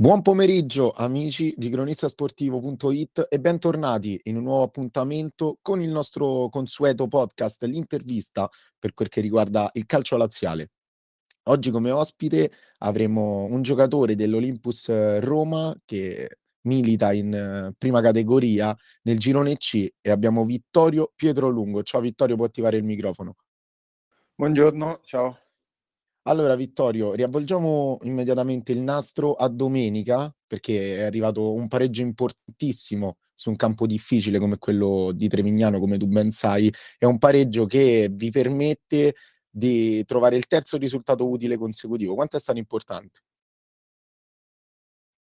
Buon pomeriggio amici di cronistasportivo.it e bentornati in un nuovo appuntamento con il nostro consueto podcast, l'intervista per quel che riguarda il calcio laziale. Oggi come ospite avremo un giocatore dell'Olympus Roma che milita in prima categoria nel girone C e abbiamo Vittorio Pietrolungo. Ciao Vittorio, può attivare il microfono. Buongiorno, ciao. Allora, Vittorio, riavvolgiamo immediatamente il nastro a domenica, perché è arrivato un pareggio importantissimo su un campo difficile come quello di Trevignano, come tu ben sai. È un pareggio che vi permette di trovare il terzo risultato utile consecutivo. Quanto è stato importante?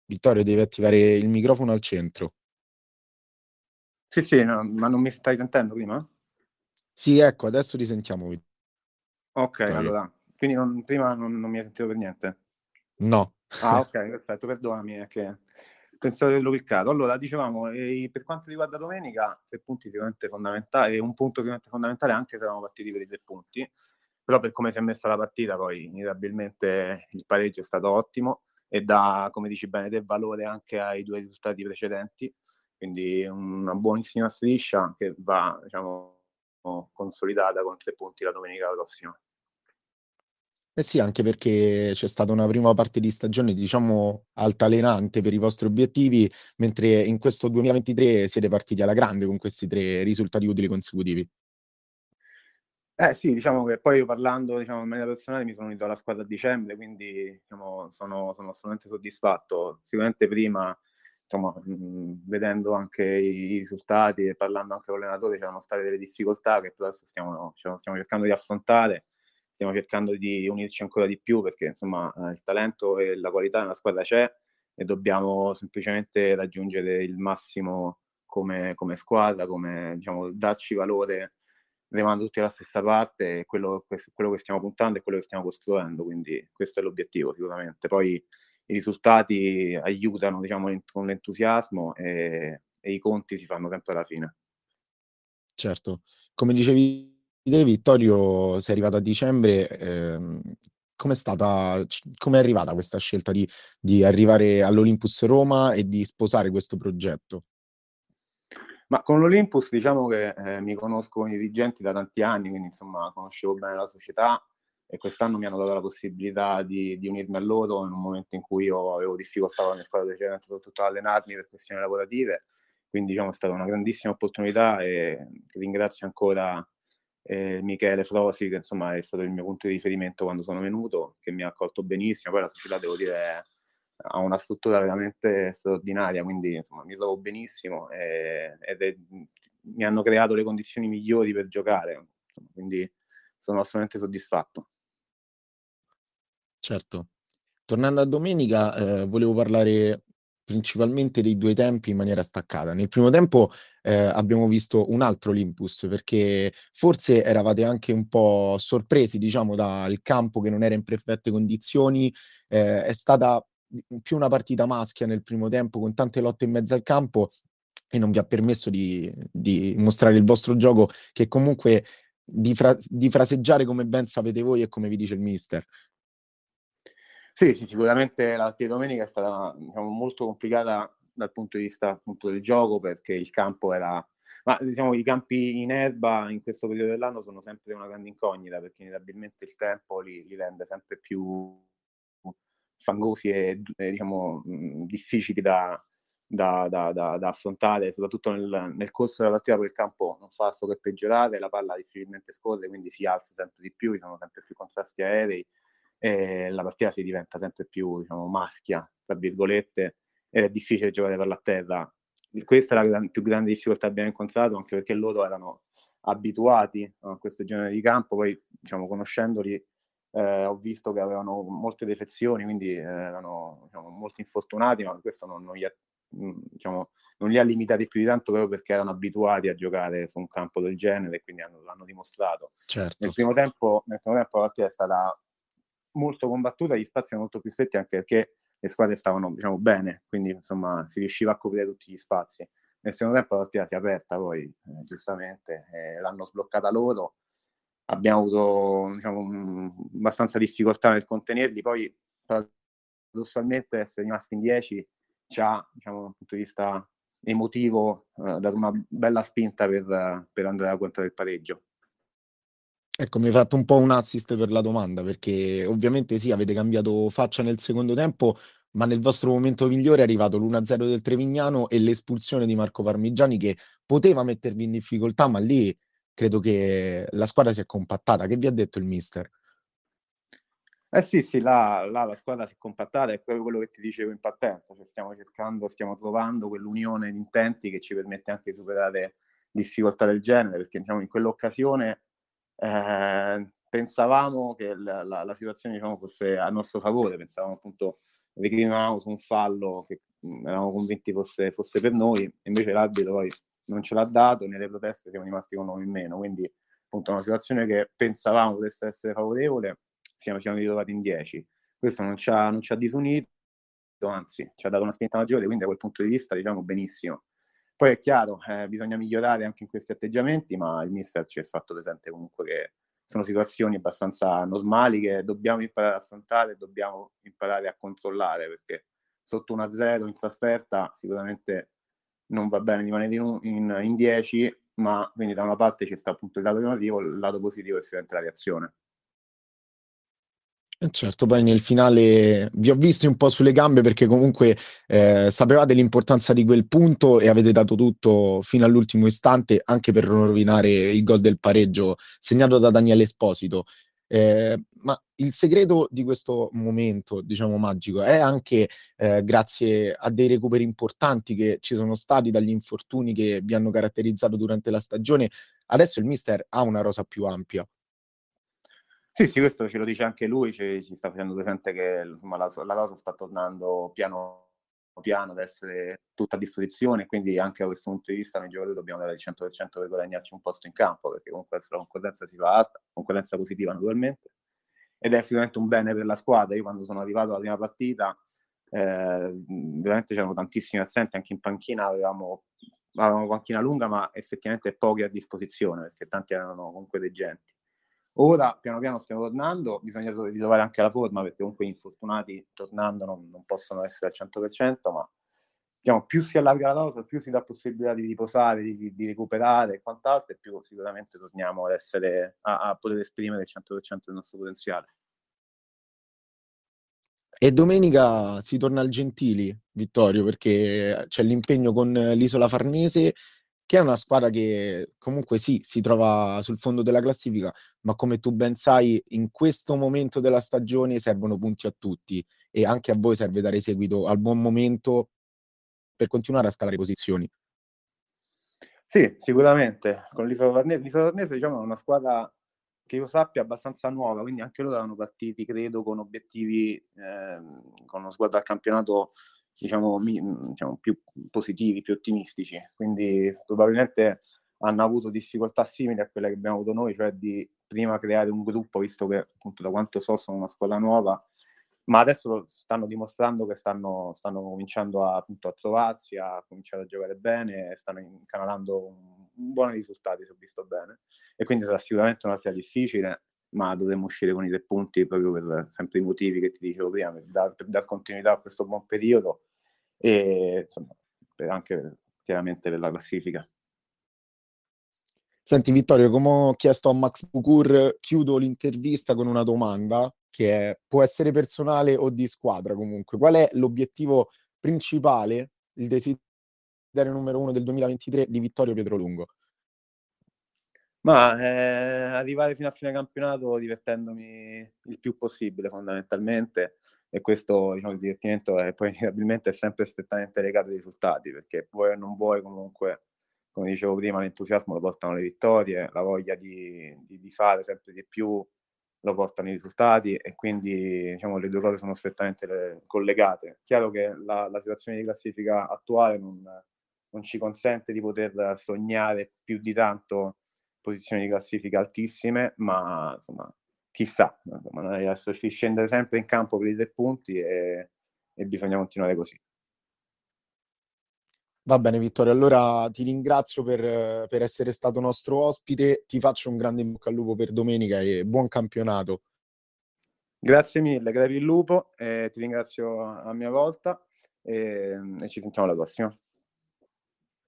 Vittorio, devi attivare il microfono al centro. Sì, sì, no, ma non mi stai sentendo prima? Sì, ecco, adesso ti sentiamo. Ok, Vittorio. allora quindi non, prima non, non, mi hai sentito per niente? No. Ah, ok, perfetto, perdonami, è che pensavo di averlo cliccato. Allora, dicevamo, eh, per quanto riguarda domenica, tre punti sicuramente fondamentali, un punto sicuramente fondamentale, anche se eravamo partiti per i tre punti, però per come si è messa la partita, poi inevitabilmente il pareggio è stato ottimo e dà, come dici bene, del valore anche ai due risultati precedenti, quindi una buonissima striscia che va, diciamo, consolidata con tre punti la domenica prossima. Eh sì, anche perché c'è stata una prima parte di stagione, diciamo, altalenante per i vostri obiettivi, mentre in questo 2023 siete partiti alla grande con questi tre risultati utili consecutivi. Eh sì, diciamo che poi parlando diciamo, in maniera personale mi sono unito alla squadra a dicembre, quindi diciamo, sono, sono assolutamente soddisfatto. Sicuramente prima, insomma, mh, vedendo anche i risultati e parlando anche con l'allenatore, c'erano state delle difficoltà che adesso stiamo, stiamo cercando di affrontare stiamo cercando di unirci ancora di più perché insomma eh, il talento e la qualità nella squadra c'è e dobbiamo semplicemente raggiungere il massimo come, come squadra, come diciamo, darci valore remando tutti alla stessa parte, quello, quello che stiamo puntando e quello che stiamo costruendo, quindi questo è l'obiettivo sicuramente. Poi i risultati aiutano diciamo, con l'entusiasmo e, e i conti si fanno sempre alla fine. Certo, come dicevi te Vittorio, sei arrivato a dicembre, ehm, com'è stata, arrivata questa scelta di, di arrivare all'Olympus Roma e di sposare questo progetto? Ma con l'Olympus diciamo che eh, mi conosco con i dirigenti da tanti anni, quindi insomma conoscevo bene la società e quest'anno mi hanno dato la possibilità di, di unirmi a loro in un momento in cui io avevo difficoltà con la mia squadra precedente, soprattutto ad allenarmi per questioni lavorative, quindi diciamo è stata una grandissima opportunità e ringrazio ancora eh, Michele Frosi, che insomma è stato il mio punto di riferimento quando sono venuto, che mi ha accolto benissimo. Poi la società, devo dire, ha una struttura veramente straordinaria, quindi insomma mi trovo benissimo e, ed è, mi hanno creato le condizioni migliori per giocare, quindi sono assolutamente soddisfatto. Certo. Tornando a domenica, eh, volevo parlare principalmente dei due tempi in maniera staccata. Nel primo tempo eh, abbiamo visto un altro Olympus perché forse eravate anche un po' sorpresi, diciamo, dal campo che non era in perfette condizioni. Eh, è stata più una partita maschia nel primo tempo con tante lotte in mezzo al campo e non vi ha permesso di, di mostrare il vostro gioco che comunque di, fra- di fraseggiare come ben sapete voi e come vi dice il mister. Sì, sì, sicuramente la partita di domenica è stata diciamo, molto complicata dal punto di vista appunto del gioco perché il campo era ma diciamo i campi in erba in questo periodo dell'anno sono sempre una grande incognita perché inevitabilmente il tempo li, li rende sempre più fangosi e, diciamo mh, difficili da, da, da, da, affrontare soprattutto nel, nel, corso della partita poi il campo non fa altro che peggiorare la palla difficilmente scorre quindi si alza sempre di più ci sono sempre più contrasti aerei e la partita si diventa sempre più diciamo, maschia, tra virgolette, ed è difficile giocare per la terra. Questa è la gran, più grande difficoltà che abbiamo incontrato, anche perché loro erano abituati a questo genere di campo, poi diciamo, conoscendoli eh, ho visto che avevano molte defezioni, quindi eh, erano diciamo, molto infortunati, ma questo non, non, gli ha, mm, diciamo, non, li ha, limitati più di tanto proprio perché erano abituati a giocare su un campo del genere e quindi hanno, l'hanno dimostrato. Certo. Nel, primo tempo, nel primo tempo la partita è stata molto combattuta, gli spazi erano molto più stretti anche perché le squadre stavano diciamo, bene, quindi insomma si riusciva a coprire tutti gli spazi. Nel secondo tempo la partita si è aperta poi, eh, giustamente, eh, l'hanno sbloccata loro, abbiamo avuto diciamo, abbastanza difficoltà nel contenerli, poi paradossalmente essere rimasti in 10 ci ha, diciamo, da un punto di vista emotivo, eh, dato una bella spinta per, per andare a contare il pareggio. Ecco, mi hai fatto un po' un assist per la domanda, perché ovviamente sì, avete cambiato faccia nel secondo tempo, ma nel vostro momento migliore è arrivato l'1-0 del Trevignano e l'espulsione di Marco Parmigiani che poteva mettervi in difficoltà, ma lì credo che la squadra si è compattata. Che vi ha detto il mister? Eh sì, sì, là, là la squadra si è compattata, è proprio quello che ti dicevo in partenza, cioè stiamo cercando, stiamo trovando quell'unione di intenti che ci permette anche di superare difficoltà del genere, perché diciamo, in quell'occasione eh, pensavamo che la, la, la situazione diciamo, fosse a nostro favore, pensavamo appunto reclamavamo su un fallo che eravamo convinti fosse, fosse per noi, invece l'arbitro poi non ce l'ha dato, nelle proteste siamo rimasti con noi in meno, quindi appunto una situazione che pensavamo potesse essere favorevole, siamo, siamo ritrovati in 10. Questo non ci, ha, non ci ha disunito, anzi ci ha dato una spinta maggiore, quindi da quel punto di vista diciamo benissimo. Poi è chiaro, eh, bisogna migliorare anche in questi atteggiamenti, ma il mister ci ha fatto presente comunque che sono situazioni abbastanza normali che dobbiamo imparare a affrontare e dobbiamo imparare a controllare perché sotto 1-0 in trasferta sicuramente non va bene rimanere in 10 ma quindi da una parte ci sta appunto il lato negativo il lato positivo è sicuramente la reazione certo, poi nel finale vi ho visti un po' sulle gambe perché comunque eh, sapevate l'importanza di quel punto e avete dato tutto fino all'ultimo istante anche per non rovinare il gol del pareggio segnato da Daniele Esposito. Eh, ma il segreto di questo momento, diciamo magico, è anche eh, grazie a dei recuperi importanti che ci sono stati dagli infortuni che vi hanno caratterizzato durante la stagione. Adesso il mister ha una rosa più ampia. Sì, sì, questo ce lo dice anche lui, ci, ci sta facendo presente che insomma, la, cosa sta tornando piano piano ad essere tutta a disposizione, quindi anche da questo punto di vista noi giocatori dobbiamo dare il 100% per guadagnarci un posto in campo, perché comunque la concorrenza si fa alta, concorrenza positiva naturalmente, ed è sicuramente un bene per la squadra. Io quando sono arrivato alla prima partita, eh, veramente c'erano tantissimi assenti, anche in panchina avevamo, avevamo panchina lunga, ma effettivamente pochi a disposizione, perché tanti erano comunque dei genti. Ora piano piano stiamo tornando, bisogna ritrovare anche la forma perché comunque gli infortunati tornando non, non possono essere al 100%, ma diciamo, più si allarga la rosa, più si dà possibilità di riposare, di, di recuperare e quant'altro, e più sicuramente torniamo ad essere, a, a poter esprimere il 100% del nostro potenziale. E domenica si torna al Gentili, Vittorio, perché c'è l'impegno con l'Isola Farnese che è una squadra che comunque sì, si trova sul fondo della classifica, ma come tu ben sai, in questo momento della stagione servono punti a tutti e anche a voi serve dare seguito al buon momento per continuare a scalare posizioni. Sì, sicuramente. Con l'Isola Varnese, l'Isola Varnese diciamo, è una squadra che io sappia abbastanza nuova, quindi anche loro erano partiti, credo, con obiettivi, eh, con uno squadra al campionato diciamo, mi, diciamo, più positivi, più ottimistici. Quindi probabilmente hanno avuto difficoltà simili a quelle che abbiamo avuto noi, cioè di prima creare un gruppo, visto che appunto da quanto so sono una squadra nuova, ma adesso stanno dimostrando che stanno, stanno cominciando a, appunto, a trovarsi, a cominciare a giocare bene, stanno incanalando buoni risultati, se ho visto bene, e quindi sarà sicuramente una partita difficile, ma dovremmo uscire con i tre punti proprio per sempre i motivi che ti dicevo prima, per dar, per dar continuità a questo buon periodo e insomma, anche chiaramente per la classifica. Senti Vittorio, come ho chiesto a Max Bucur, chiudo l'intervista con una domanda che è, può essere personale o di squadra comunque. Qual è l'obiettivo principale, il desiderio numero uno del 2023 di Vittorio Pietrolungo? Ma eh, arrivare fino a fine campionato divertendomi il più possibile fondamentalmente e questo diciamo, il divertimento è poi inevitabilmente sempre strettamente legato ai risultati perché vuoi o non vuoi comunque come dicevo prima l'entusiasmo lo portano le vittorie la voglia di, di, di fare sempre di più lo portano i risultati e quindi diciamo, le due cose sono strettamente collegate. Chiaro che la, la situazione di classifica attuale non, non, ci consente di poter sognare più di tanto posizioni di classifica altissime, ma insomma chissà, insomma, adesso si scende sempre in campo per i tre punti e, e bisogna continuare così. Va bene Vittorio, allora ti ringrazio per, per, essere stato nostro ospite, ti faccio un grande in bocca al lupo per domenica e buon campionato. Grazie mille, crepi il lupo, eh, ti ringrazio a mia volta e, e ci sentiamo alla prossima.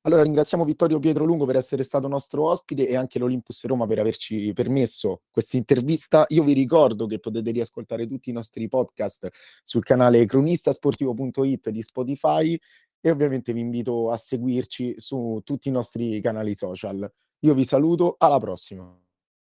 Allora ringraziamo Vittorio Pietro Lungo per essere stato nostro ospite e anche l'Olympus Roma per averci permesso questa intervista. Io vi ricordo che potete riascoltare tutti i nostri podcast sul canale cronistasportivo.it di Spotify e ovviamente vi invito a seguirci su tutti i nostri canali social. Io vi saluto, alla prossima.